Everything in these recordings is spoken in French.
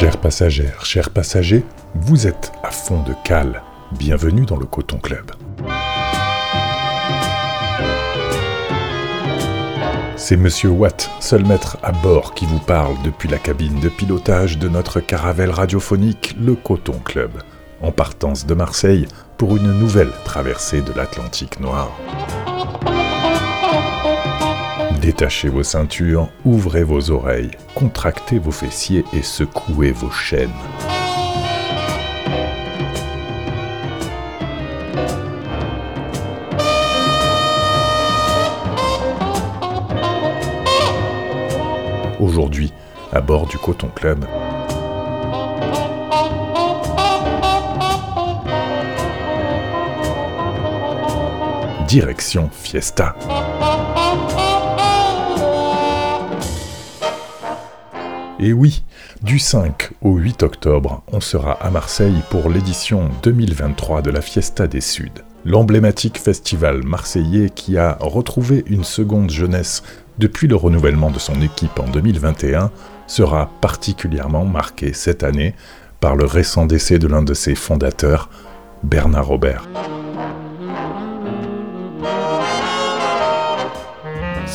Chers passagères, chers passagers, vous êtes à fond de cale. Bienvenue dans le Coton Club. C'est Monsieur Watt, seul maître à bord, qui vous parle depuis la cabine de pilotage de notre caravelle radiophonique, le Coton Club, en partance de Marseille pour une nouvelle traversée de l'Atlantique Noir. Détachez vos ceintures, ouvrez vos oreilles, contractez vos fessiers et secouez vos chaînes. Aujourd'hui, à bord du Coton Club, direction Fiesta. Et oui, du 5 au 8 octobre, on sera à Marseille pour l'édition 2023 de la Fiesta des Suds, l'emblématique festival marseillais qui a retrouvé une seconde jeunesse depuis le renouvellement de son équipe en 2021, sera particulièrement marqué cette année par le récent décès de l'un de ses fondateurs, Bernard Robert.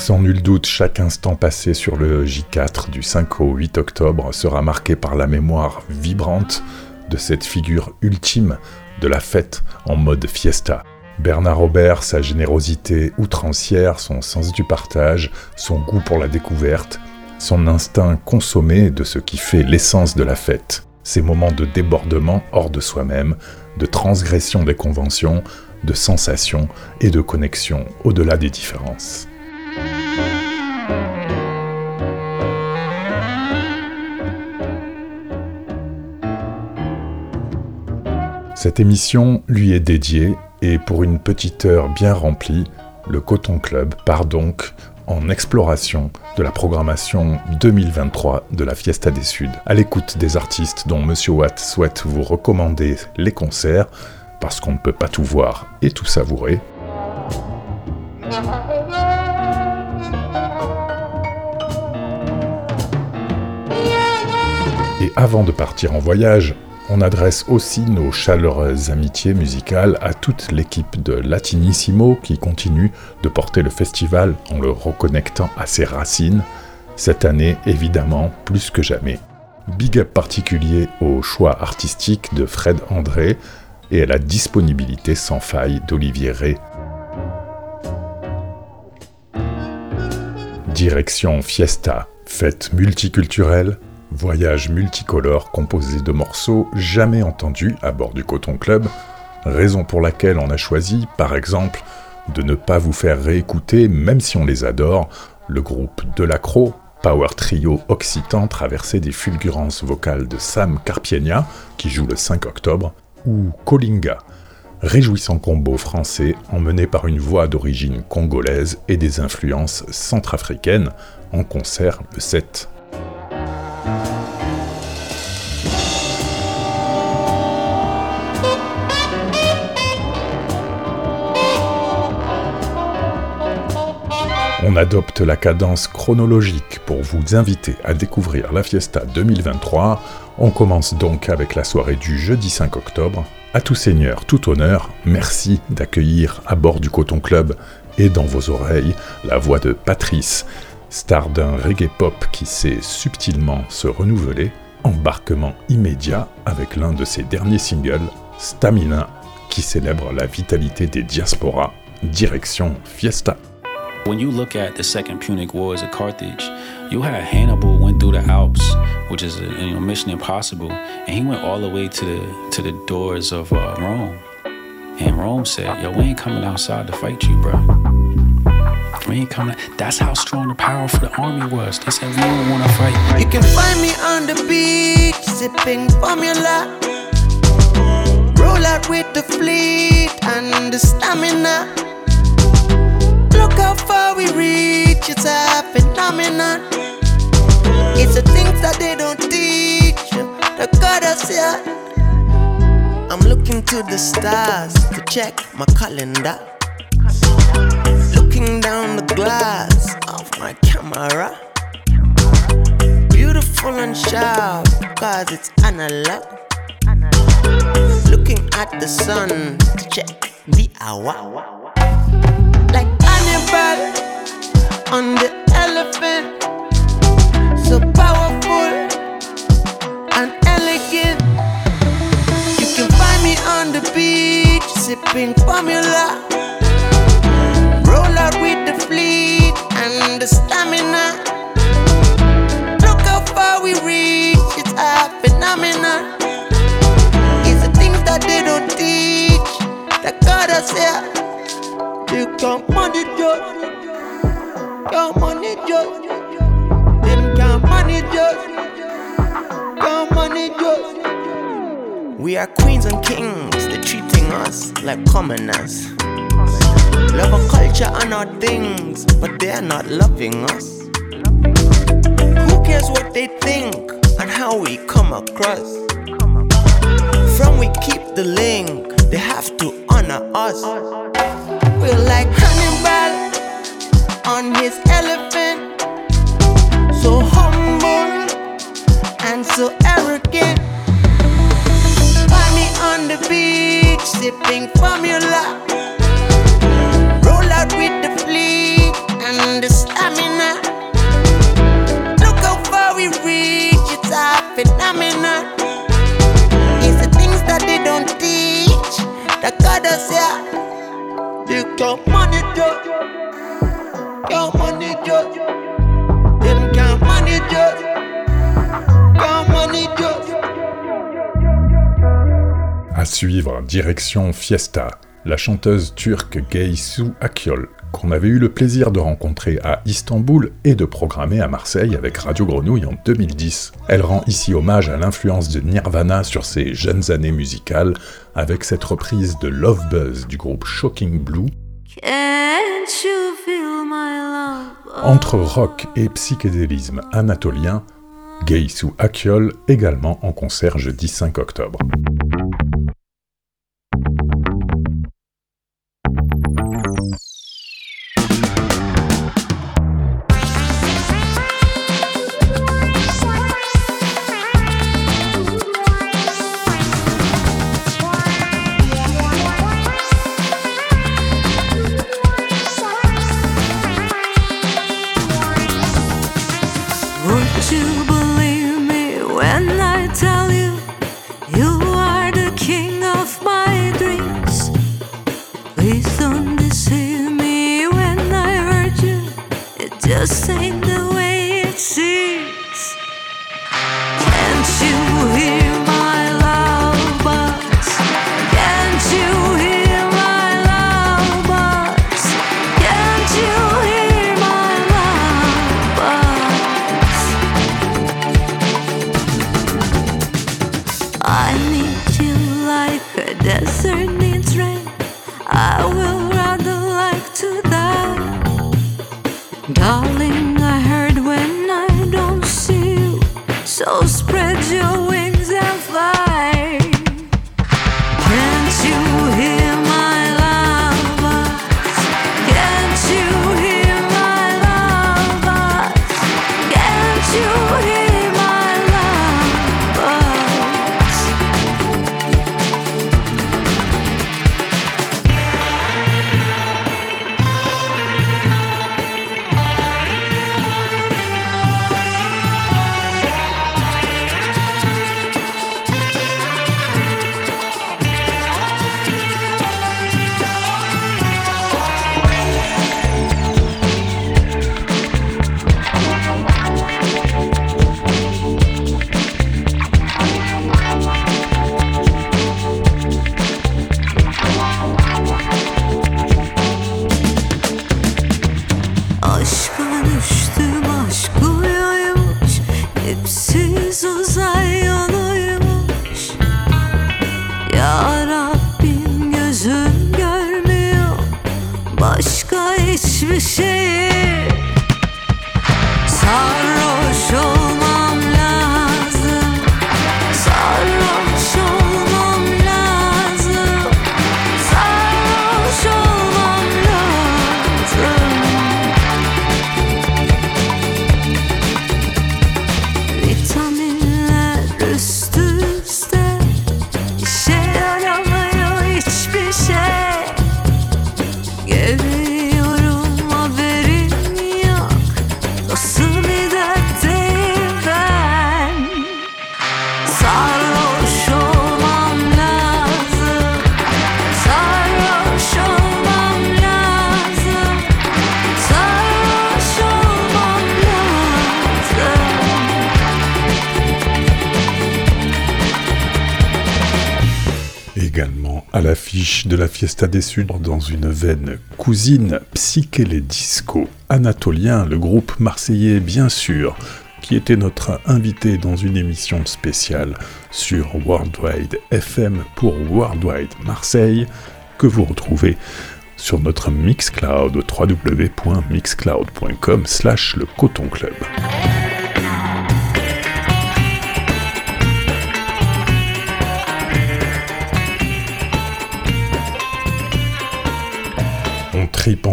Sans nul doute, chaque instant passé sur le J4 du 5 au 8 octobre sera marqué par la mémoire vibrante de cette figure ultime de la fête en mode fiesta. Bernard Robert, sa générosité outrancière, son sens du partage, son goût pour la découverte, son instinct consommé de ce qui fait l'essence de la fête, ces moments de débordement hors de soi-même, de transgression des conventions, de sensations et de connexion au-delà des différences. Cette émission lui est dédiée et pour une petite heure bien remplie, le Coton Club part donc en exploration de la programmation 2023 de la Fiesta des Suds, à l'écoute des artistes dont Monsieur Watt souhaite vous recommander les concerts, parce qu'on ne peut pas tout voir et tout savourer. Et avant de partir en voyage, on adresse aussi nos chaleureuses amitiés musicales à toute l'équipe de Latinissimo qui continue de porter le festival en le reconnectant à ses racines, cette année évidemment plus que jamais. Big up particulier au choix artistique de Fred André et à la disponibilité sans faille d'Olivier Ray. Direction Fiesta, fête multiculturelle, Voyage multicolore composé de morceaux jamais entendus à bord du Coton Club, raison pour laquelle on a choisi, par exemple, de ne pas vous faire réécouter, même si on les adore, le groupe Delacro, power trio occitan traversé des fulgurances vocales de Sam Carpienia, qui joue le 5 octobre, ou Kolinga, réjouissant combo français emmené par une voix d'origine congolaise et des influences centrafricaines, en concert le 7 on adopte la cadence chronologique pour vous inviter à découvrir la Fiesta 2023. On commence donc avec la soirée du jeudi 5 octobre. À tout seigneur, tout honneur, merci d'accueillir à bord du Coton Club et dans vos oreilles la voix de Patrice, star d'un reggae pop qui sait subtilement se renouveler. Embarquement immédiat avec l'un de ses derniers singles, Stamina, qui célèbre la vitalité des diasporas. Direction Fiesta. When you look at the Second Punic Wars of Carthage, you had Hannibal went through the Alps, which is a you know, mission impossible, and he went all the way to the to the doors of uh, Rome. And Rome said, "Yo, we ain't coming outside to fight you, bro. We ain't coming." That's how strong the power for the army was. They said, "We don't want to fight." You can find me on the beach, sipping formula. Roll out with the fleet and the stamina. Look how far we reach, it's a phenomenon. It's the things that they don't teach that got us here. I'm looking to the stars to check my calendar. Looking down the glass of my camera. beautiful and sharp, cause it's analog. Looking at the sun to check the hour. Like Hannibal on the elephant, so powerful and elegant. You can find me on the beach, sipping formula. And the stamina. Look how far we reach, it's a phenomenon. It's the things that they don't teach that got us here. They count money just, count money just. Them count money just, count money just. We are queens and kings, they're treating us like commoners. Love our culture and our things, but they're not loving us. Who cares what they think and how we come across? From we keep the link, they have to honor us. We're like Hannibal on his elephant, so humble and so arrogant. Find me on the beach, sipping formula. Just. À suivre, direction Fiesta, la chanteuse turque Gaysu Akyol, qu'on avait eu le plaisir de rencontrer à Istanbul et de programmer à Marseille avec Radio Grenouille en 2010. Elle rend ici hommage à l'influence de Nirvana sur ses jeunes années musicales avec cette reprise de Love Buzz du groupe Shocking Blue. Entre rock et psychédélisme anatolien, Gaysu Akyol également en concert jeudi 5 octobre. De la Fiesta des Suds, dans une veine cousine, les disco anatolien, le groupe marseillais bien sûr, qui était notre invité dans une émission spéciale sur Worldwide FM pour Worldwide Marseille, que vous retrouvez sur notre Mixcloud www.mixcloud.com slash le coton club.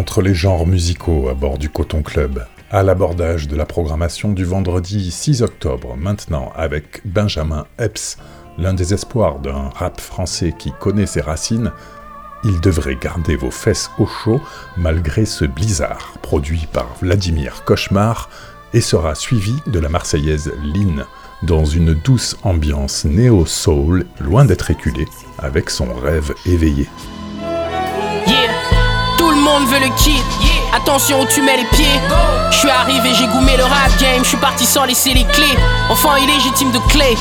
Entre les genres musicaux à bord du Coton Club, à l'abordage de la programmation du vendredi 6 octobre, maintenant avec Benjamin Epps, l'un des espoirs d'un rap français qui connaît ses racines, il devrait garder vos fesses au chaud malgré ce blizzard produit par Vladimir Cauchemar et sera suivi de la Marseillaise Lynn dans une douce ambiance néo-soul loin d'être éculée avec son rêve éveillé monde veut le kit. Attention où tu mets les pieds. Je suis arrivé, j'ai goumé le rap game. Je suis parti sans laisser les clés. Enfant illégitime de clé.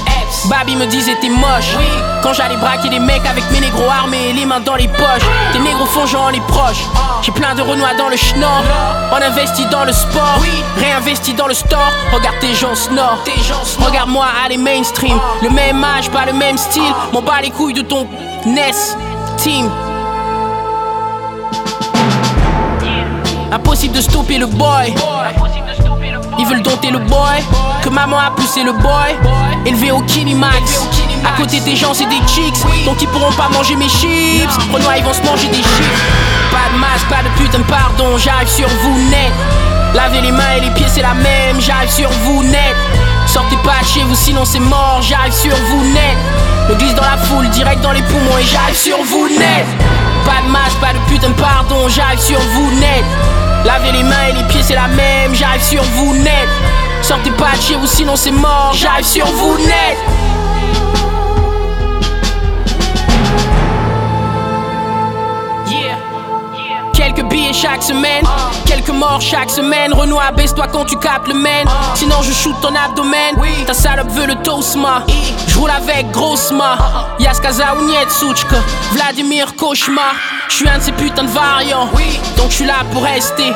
Baby me disait t'es moche. Quand j'allais braquer des mecs avec mes négros armés les mains dans les poches. Tes négros fongeants les proches. J'ai plein de renois dans le schnorr. On investit dans le sport. Réinvesti dans le store. Regarde tes gens snore. Regarde-moi aller mainstream. Le même âge, pas le même style. M'en bats les couilles de ton NES. Team. Impossible de stopper le boy. Ils veulent dompter le boy. Que maman a poussé le boy. Élevé au Kinimax. À côté des gens, c'est des chicks. Donc ils pourront pas manger mes chips. Renoir, ils vont se manger des chips. Pas de masque, pas de putain pardon. J'arrive sur vous net. Lavez les mains et les pieds, c'est la même. J'arrive sur vous net. Sortez pas chez vous, sinon c'est mort. J'arrive sur vous net. Me glisse dans la foule, direct dans les poumons et j'arrive sur vous net. Pas de masque, pas de putain pardon. J'arrive sur vous net. Lavez les mains et les pieds, c'est la même. J'arrive sur vous net. Sortez pas de chez vous, sinon c'est mort. J'arrive sur vous net. Chaque semaine, quelques morts chaque semaine. Renoir, baisse-toi quand tu capes le main. Sinon, je shoot ton abdomen. Ta salope veut le toastma. Je roule avec grossement. Yaskaza ou Nietsuchka. Vladimir Cauchemar. Je suis un de ces putains de variants. Donc je suis là pour rester.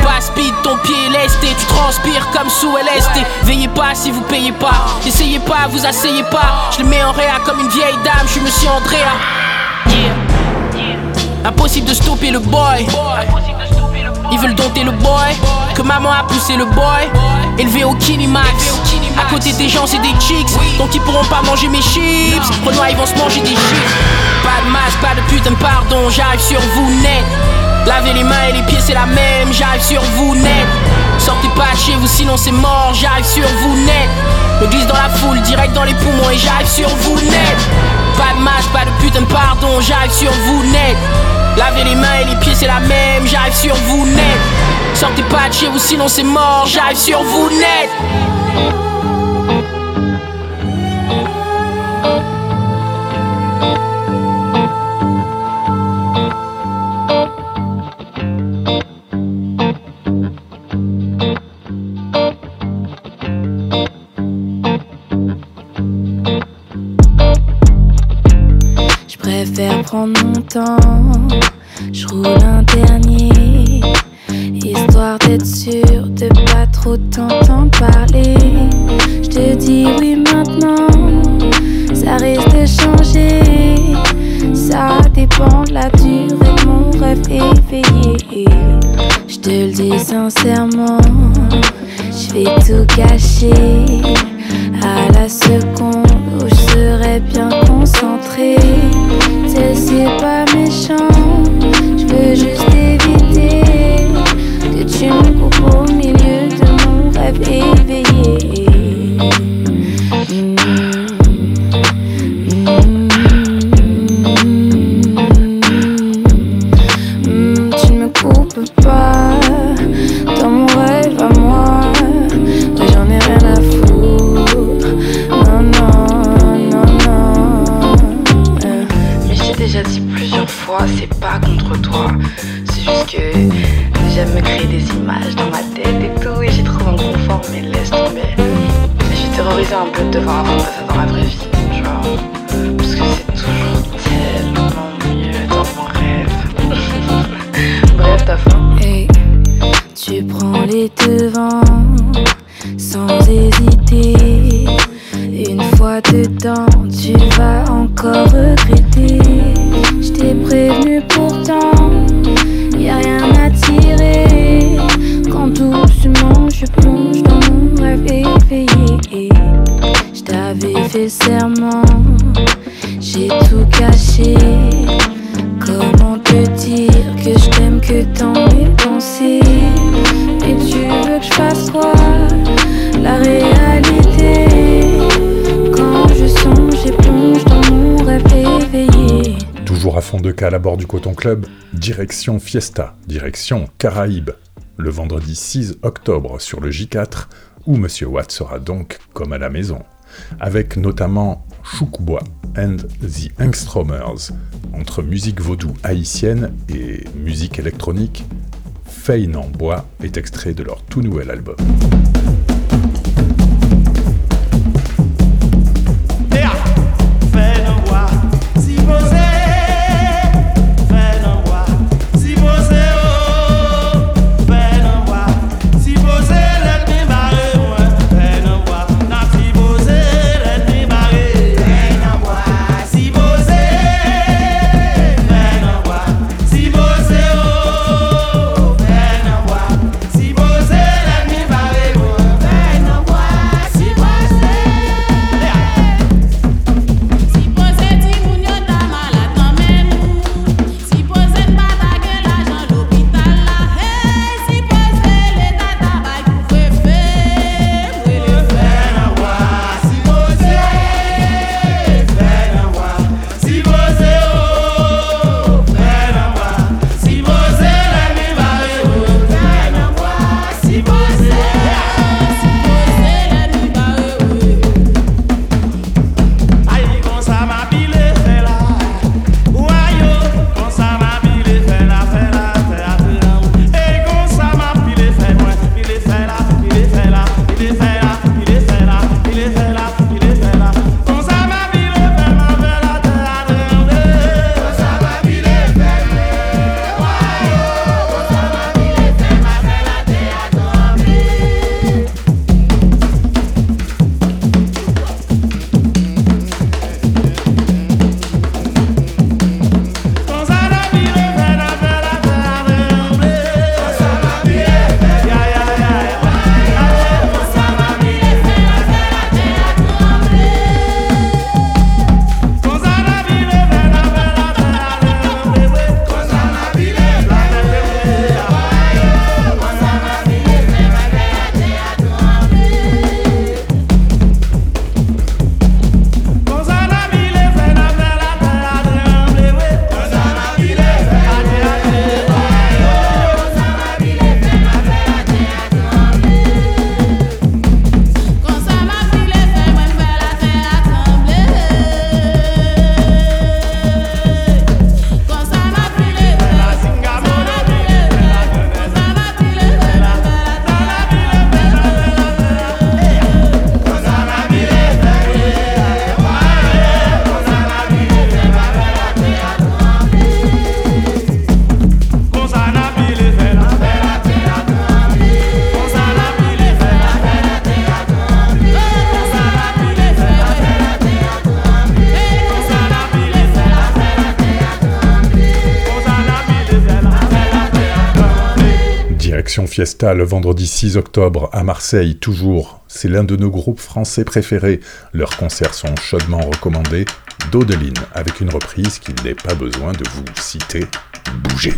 Pas speed, ton pied est lesté. Tu transpires comme sous LST. Veillez pas si vous payez pas. Essayez pas, vous asseyez pas. Je le mets en réa comme une vieille dame. Je suis monsieur Andrea. Impossible de stopper le boy. Ils veulent dompter le boy. Que maman a poussé le boy. Élevé au Kinimax. À côté des gens, c'est des chicks. Donc ils pourront pas manger mes chips. Renoir, ils vont se manger des chips. Pas de masque, pas de putain pardon. J'arrive sur vous net. Lavez les mains et les pieds, c'est la même. J'arrive sur vous net. Sortez pas chez vous, sinon c'est mort. J'arrive sur vous net. Me glisse dans la foule, direct dans les poumons et j'arrive sur vous net. Pas de masque, pas de putain de pardon. J'arrive sur vous net. Lavez les mains et les pieds, c'est la même. J'arrive sur vous net. Sortez pas de chez vous, sinon c'est mort. J'arrive sur vous net. Temps je roule un dernier, histoire d'être sûr de pas trop t'entendre parler. Je te dis oui maintenant, ça risque de changer. Ça dépend de la durée de mon rêve éveillé. Je te le dis sincèrement, je vais tout cacher à la seconde où je serai bien C'est pas méchant. Veux juste éviter que tu me coupes au milieu de mon rêve du Coton Club, direction Fiesta, direction Caraïbes, le vendredi 6 octobre sur le J4, où Monsieur Watt sera donc comme à la maison, avec notamment Choukbois and the Angstromers, entre musique vaudou haïtienne et musique électronique. Feine en bois est extrait de leur tout nouvel album. Fiesta le vendredi 6 octobre à Marseille, toujours. C'est l'un de nos groupes français préférés. Leurs concerts sont chaudement recommandés. Dodeline, avec une reprise qu'il n'est pas besoin de vous citer. Bougez.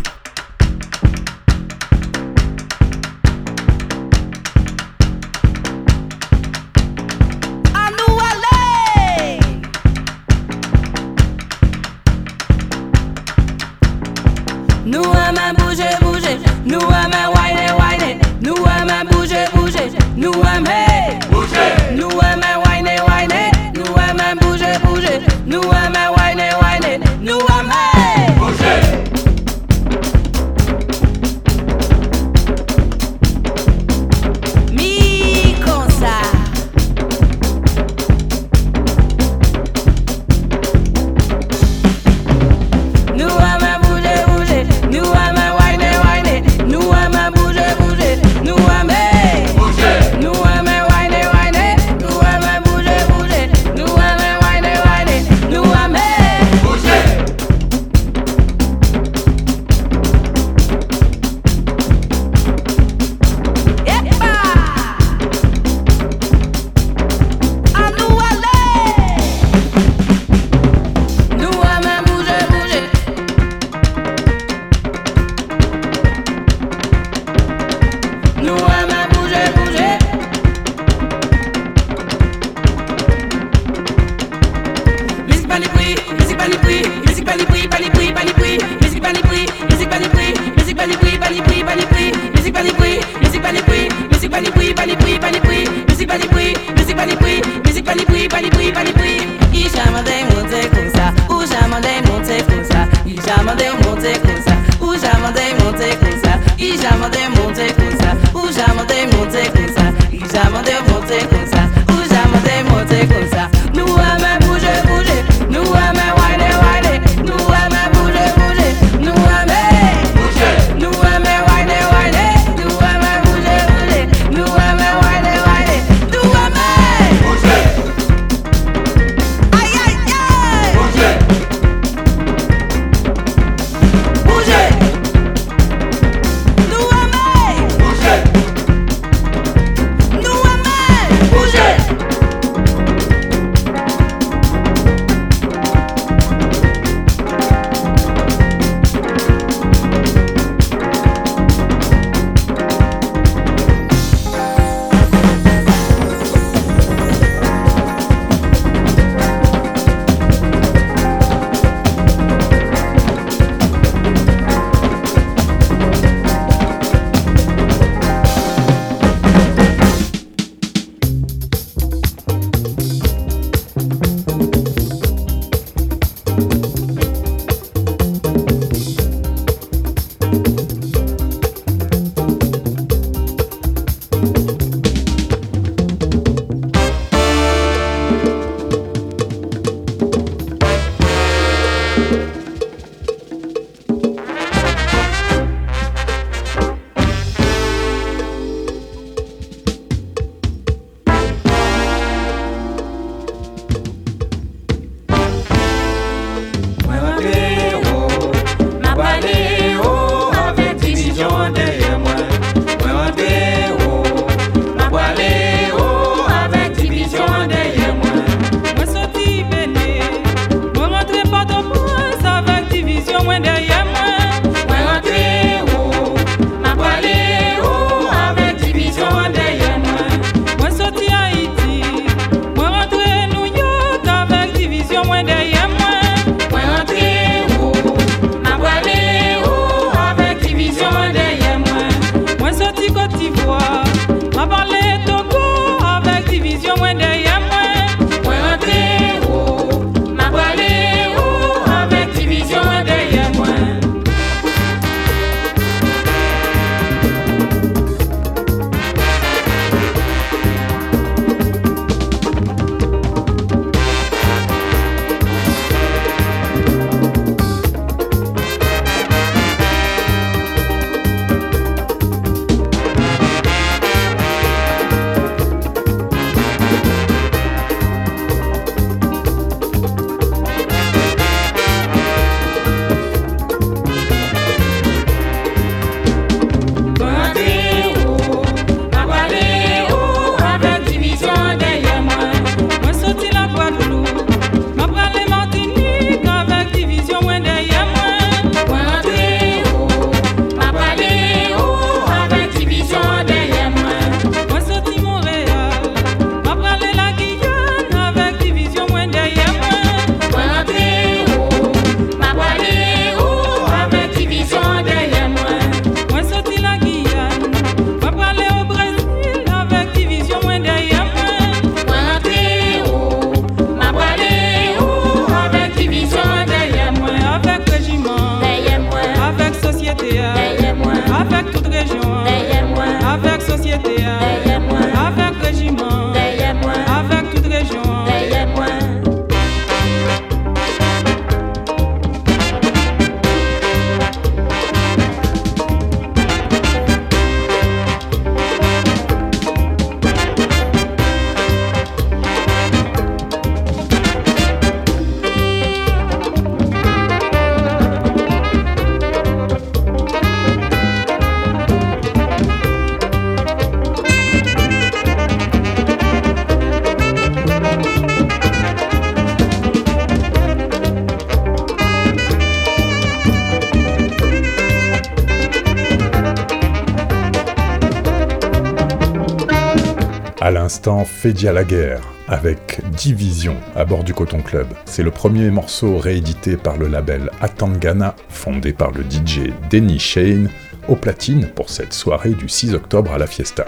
Fédia la guerre avec Division à bord du Coton Club. C'est le premier morceau réédité par le label Atangana, fondé par le DJ Denny Shane, au platine pour cette soirée du 6 octobre à la Fiesta.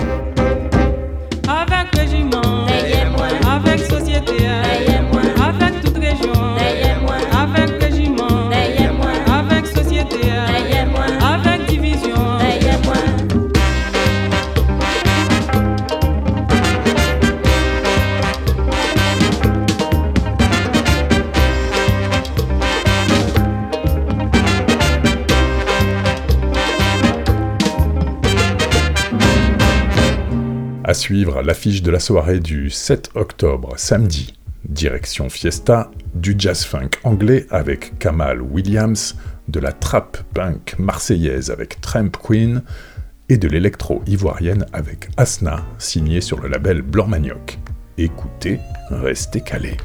Suivre l'affiche de la soirée du 7 octobre, samedi, direction Fiesta, du jazz funk anglais avec Kamal Williams, de la trap punk marseillaise avec Tramp Queen et de l'électro ivoirienne avec Asna, signé sur le label Blanc Manioc. Écoutez, restez calés.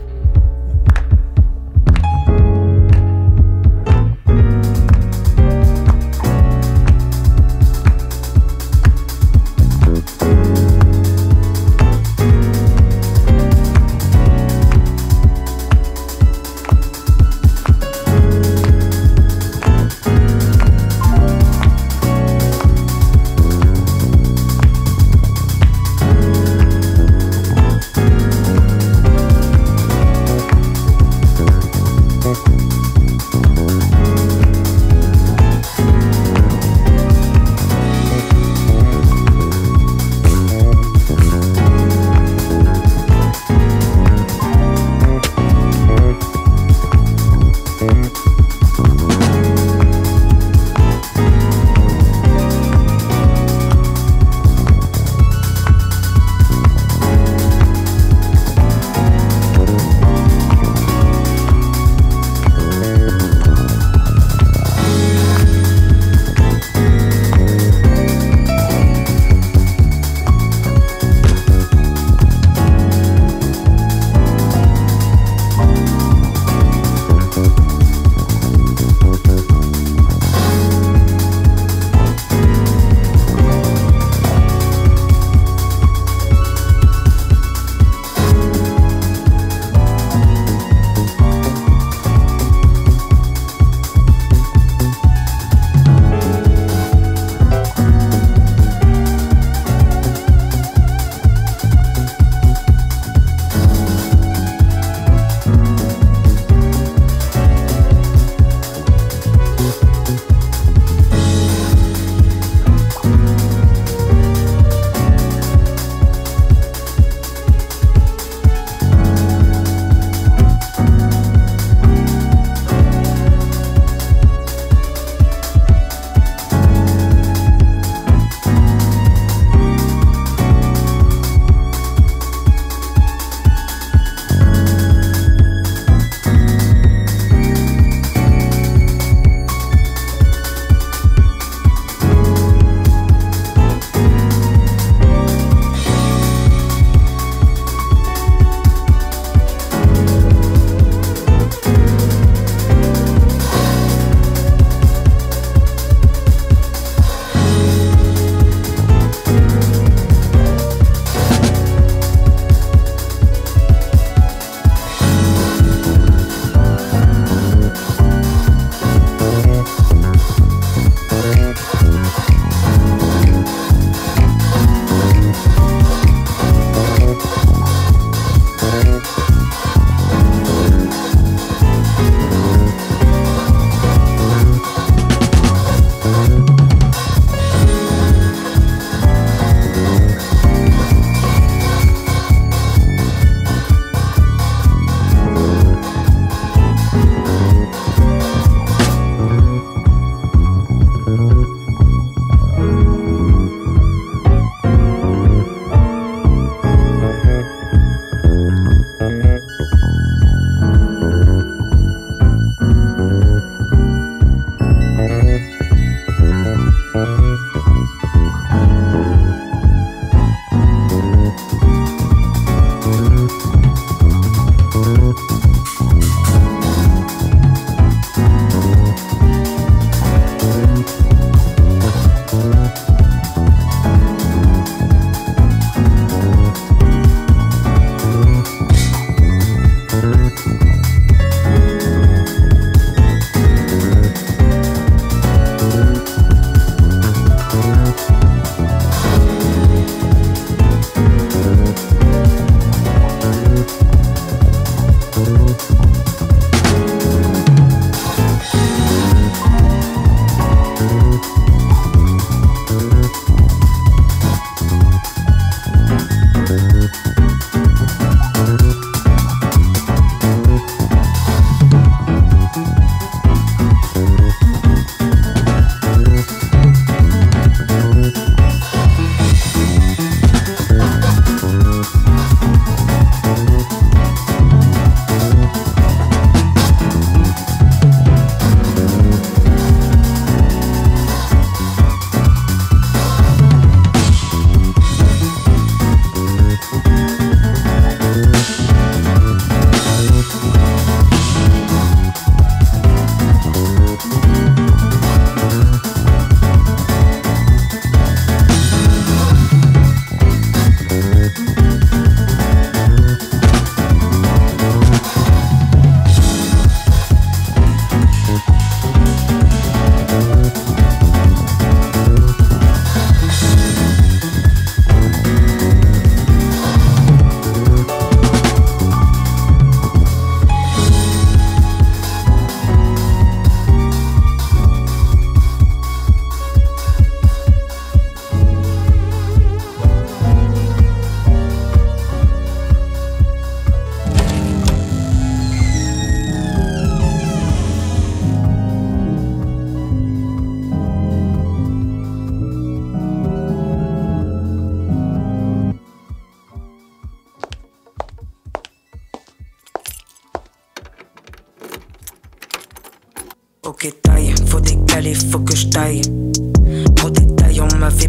Gros détail, on m'a fait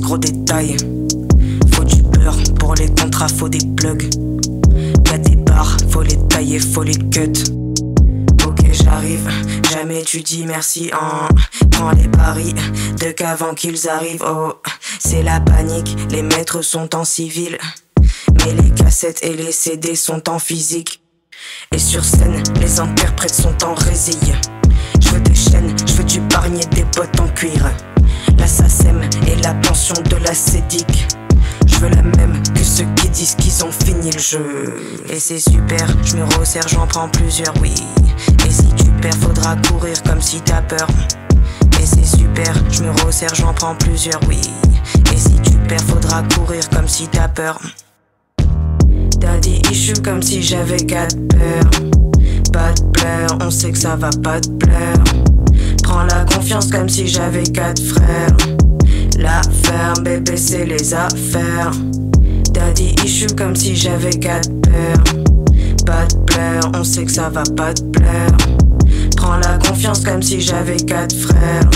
gros détail. Faut du beurre pour les contrats, faut des plugs. Y'a des barres, faut les tailler, faut les cut. Ok, j'arrive, jamais tu dis merci en. Prends les paris de qu'avant qu'ils arrivent. Oh, c'est la panique, les maîtres sont en civil. Mais les cassettes et les CD sont en physique. Et sur scène, les interprètes sont en résille. Des chaînes, je veux du des bottes en cuir. La SACEM et la pension de la. Je veux la même que ceux qui disent qu'ils ont fini le jeu. Et c'est super, je me resserre, j'en prends plusieurs, oui. Et si tu perds, faudra courir comme si t'as peur. Et c'est super, je me resserre, j'en prends plusieurs, oui. Et si tu perds, faudra courir comme si t'as peur. Daddy issue comme si j'avais quatre peurs. Pas de pleurs, on sait que ça va pas te plaire. Prends la confiance comme si j'avais quatre frères. La ferme, bébé, c'est les affaires. Daddy issue comme si j'avais quatre peurs. Pas de pleurs, on sait que ça va pas te plaire. Prends la confiance comme si j'avais quatre frères.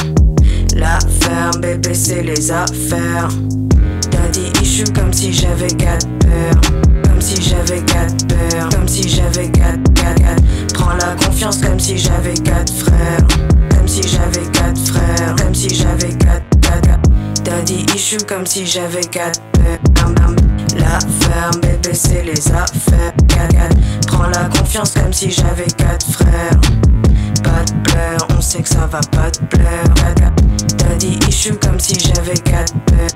La ferme, bébé, c'est les affaires. Daddy issue comme si j'avais quatre peurs. Comme si j'avais quatre peurs. Comme si j'avais quatre, quatre. Prends la confiance comme si j'avais quatre frères. Comme si j'avais quatre frères. Comme si j'avais quatre, quatre, quatre. Daddy issue comme si j'avais quatre bam. La ferme, bébé, c'est les affaires. Prends la confiance comme si j'avais quatre frères. Pas de pleurs, on sait que ça va pas te plaire. Daddy issue comme si j'avais quatre peurs.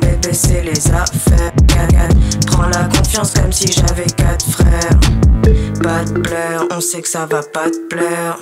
Bébé, c'est les affaires. Prends la confiance comme si j'avais quatre frères. Pas de pleurs, on sait que ça va pas te plaire.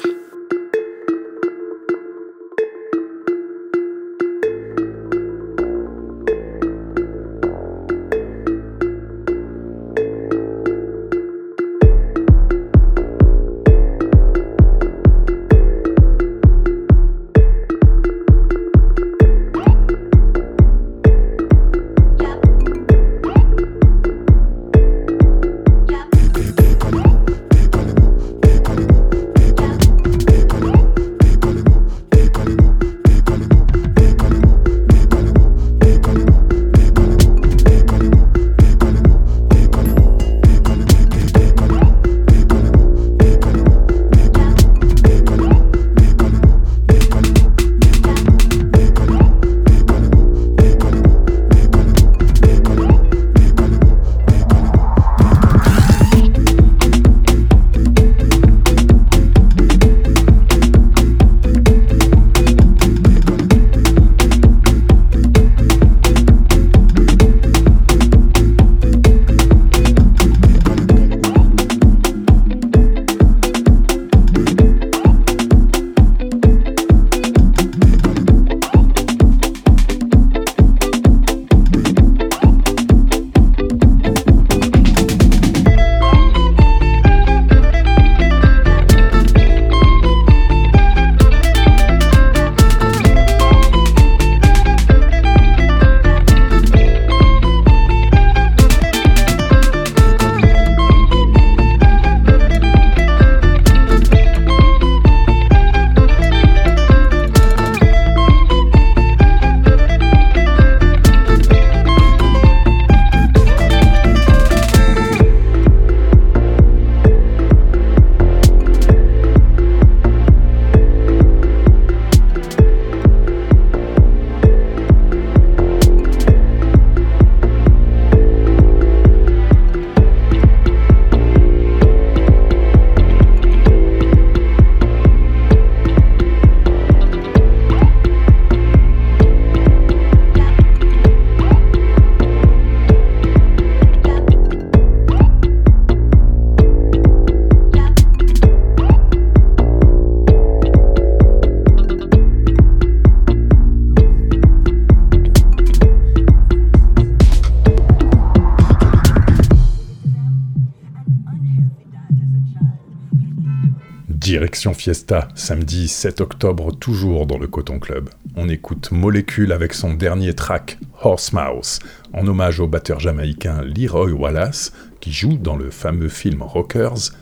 Fiesta, samedi 7 octobre, toujours dans le Coton Club. On écoute Molécule avec son dernier track, Horse Mouse, en hommage au batteur jamaïcain Leroy Wallace, qui joue dans le fameux film Rockers.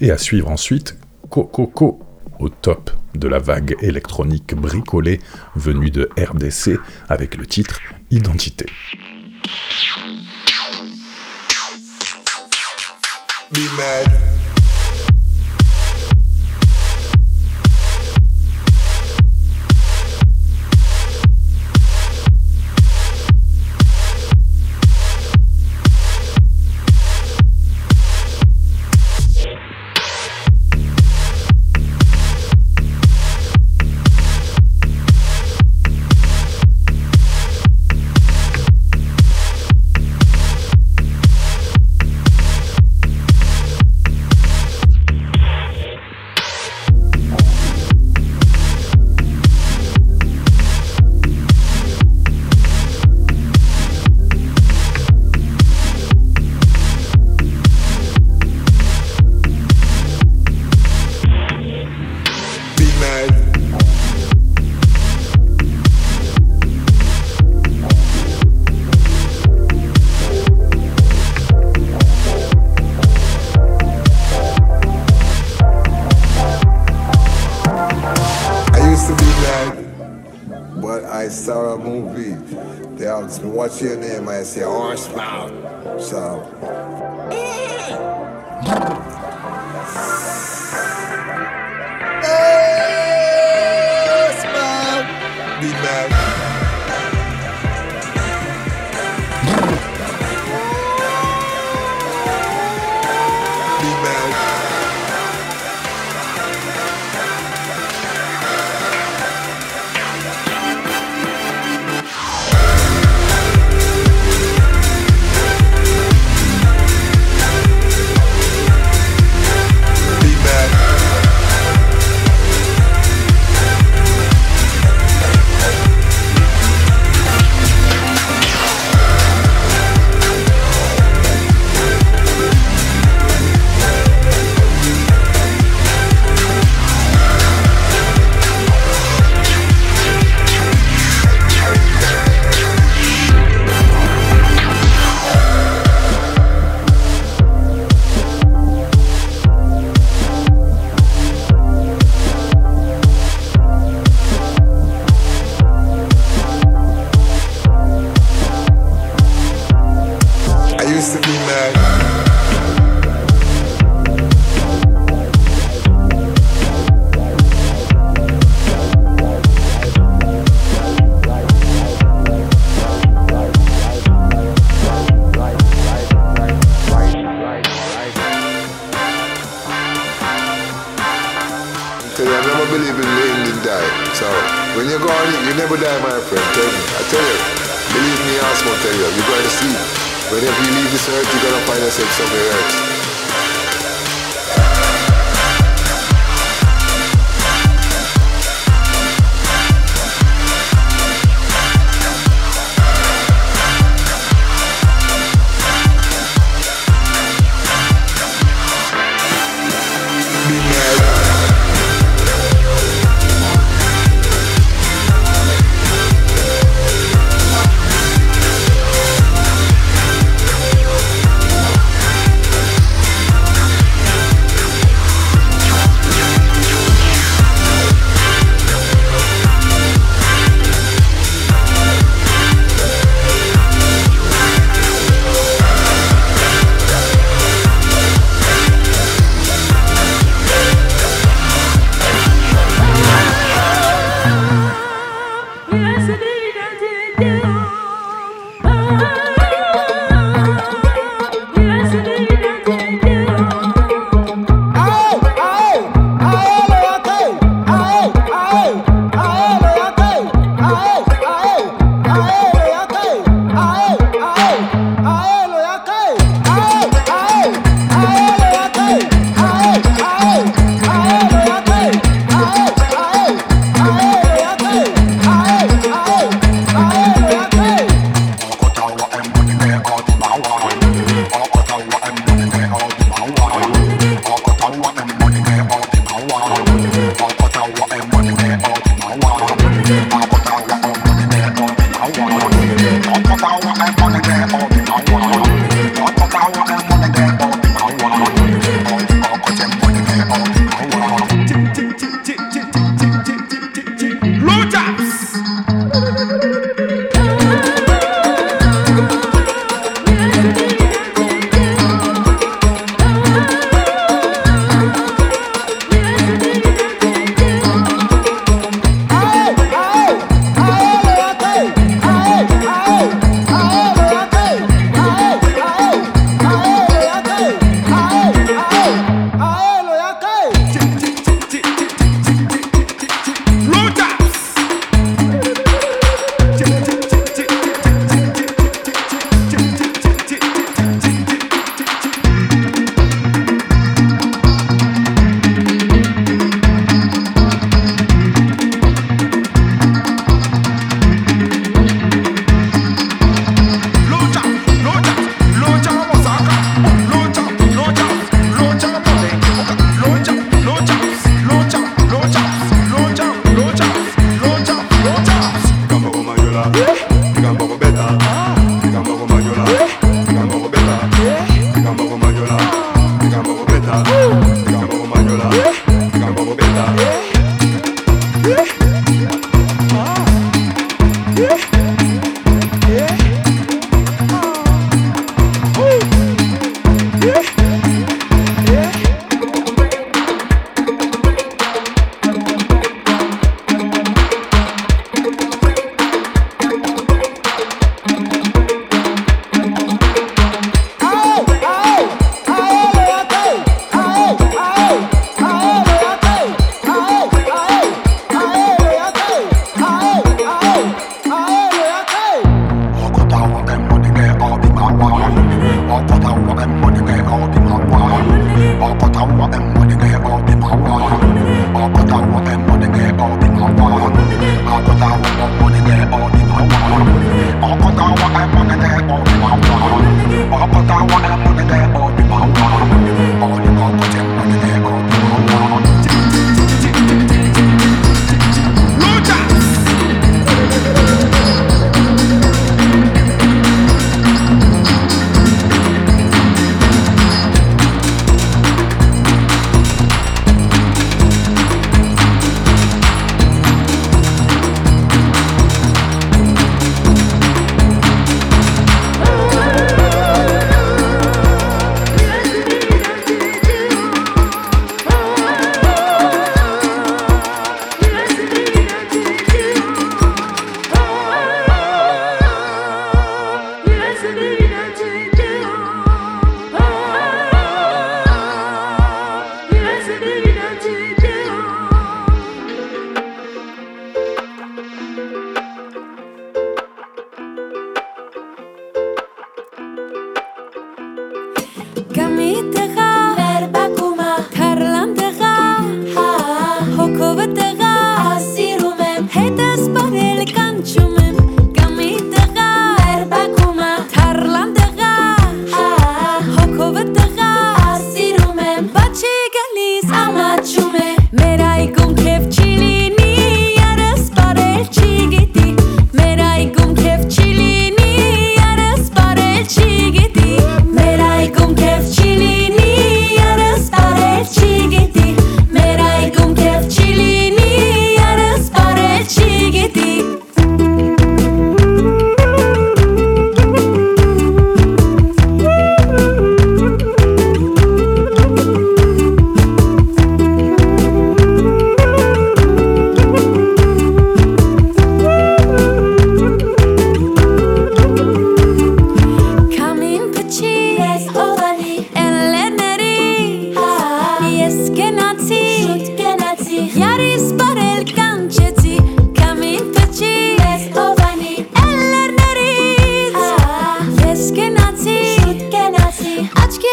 Et à suivre ensuite, Coco au top de la vague électronique bricolée venue de RDC avec le titre Identité.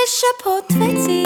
Wish upon 20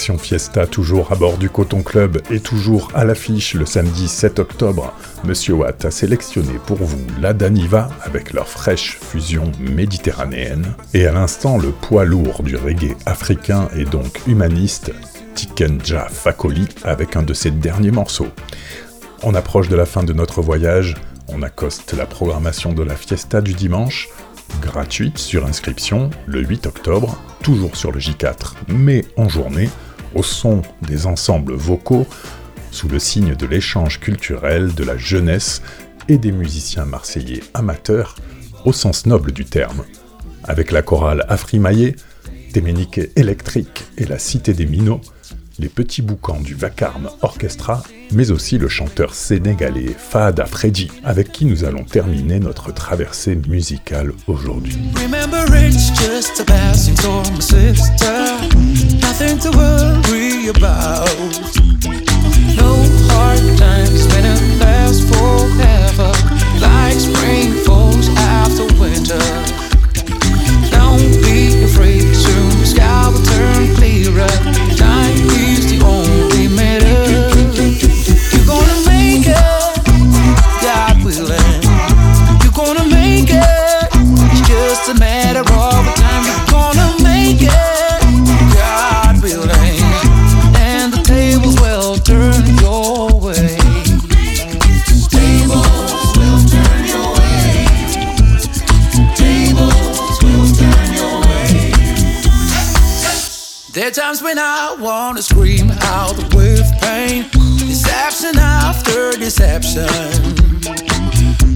Fiesta, toujours à bord du Coton Club et toujours à l'affiche le samedi 7 octobre. Monsieur Watt a sélectionné pour vous la Daniva avec leur fraîche fusion méditerranéenne et à l'instant le poids lourd du reggae africain et donc humaniste, Tikenja Fakoli avec un de ses derniers morceaux. On approche de la fin de notre voyage, on accoste la programmation de la Fiesta du dimanche, gratuite sur inscription le 8 octobre, toujours sur le J4, mais en journée, au son des ensembles vocaux, sous le signe de l'échange culturel, de la jeunesse et des musiciens marseillais amateurs, au sens noble du terme, avec la chorale Afrimaillé, Téménique électrique et la Cité des Minots, les petits boucans du Vacarme Orchestra, mais aussi le chanteur sénégalais Fahad Freddy, avec qui nous allons terminer notre traversée musicale aujourd'hui. Times when I wanna scream out with pain. Deception after deception.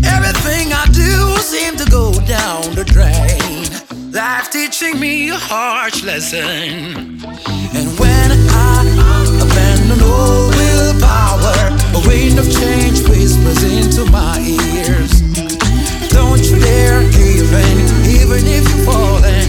Everything I do seems to go down the drain. Life teaching me a harsh lesson. And when I abandon all willpower, a wind of change whispers into my ears. Don't you dare give in, even if you're falling.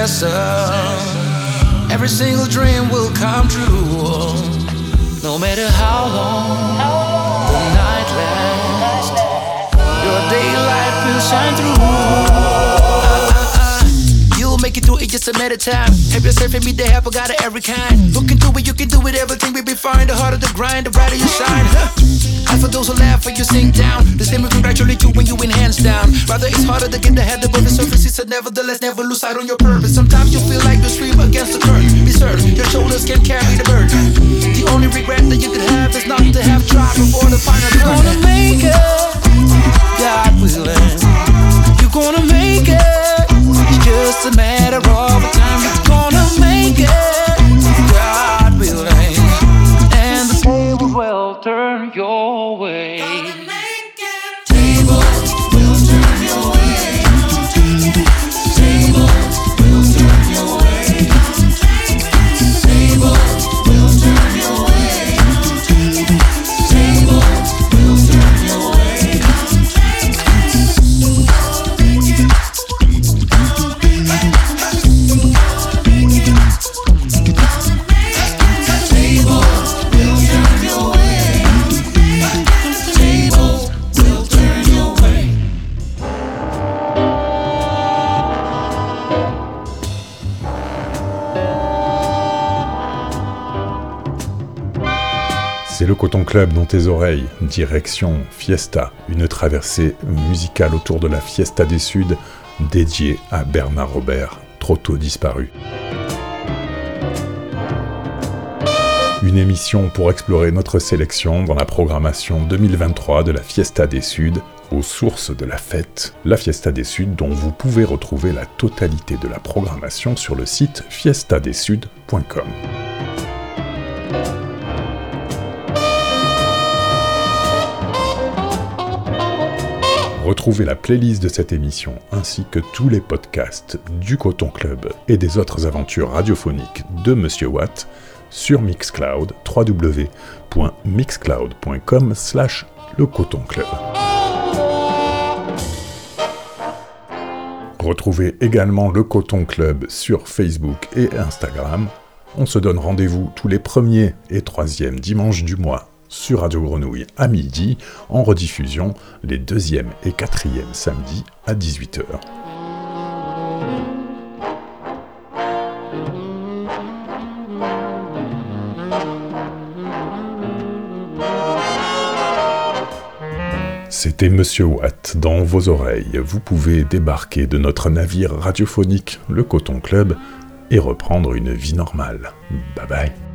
Predecessor. Every single dream will come true, no matter how long the night lasts. Your daylight will shine through make it through it just a matter of time. Have yourself and me the help, I got it every kind. Looking through it, you can do it, everything will be fine. The harder the grind, the brighter you shine. Huh. And for those who laugh when you sink down, the same will congratulate you when you win hands down. Rather, it's harder to get the head above the surface. It's a nevertheless, never lose sight on your purpose. Sometimes you feel like you stream against the current. Be certain your shoulders can carry the burden. The only regret that you could have is not to have tried before the final turn. Gonna make it, God willing. You're gonna make it just a matter of time. Le Coton Club dans tes oreilles, direction Fiesta, une traversée musicale autour de la Fiesta des Suds dédiée à Bernard Robert, trop tôt disparu. Une émission pour explorer notre sélection dans la programmation 2023 de la Fiesta des Suds, aux sources de la fête, la Fiesta des Suds dont vous pouvez retrouver la totalité de la programmation sur le site fiestadessuds.com. Retrouvez la playlist de cette émission ainsi que tous les podcasts du Coton Club et des autres aventures radiophoniques de Monsieur Watt sur Mixcloud, www.mixcloud.com slash le Coton Club. Retrouvez également le Coton Club sur Facebook et Instagram. On se donne rendez-vous tous les premiers et troisièmes dimanches du mois sur Radio Grenouille à midi, en rediffusion les deuxième et quatrième samedis à 18h. C'était Monsieur Watt dans vos oreilles. Vous pouvez débarquer de notre navire radiophonique, le Coton Club, et reprendre une vie normale. Bye bye.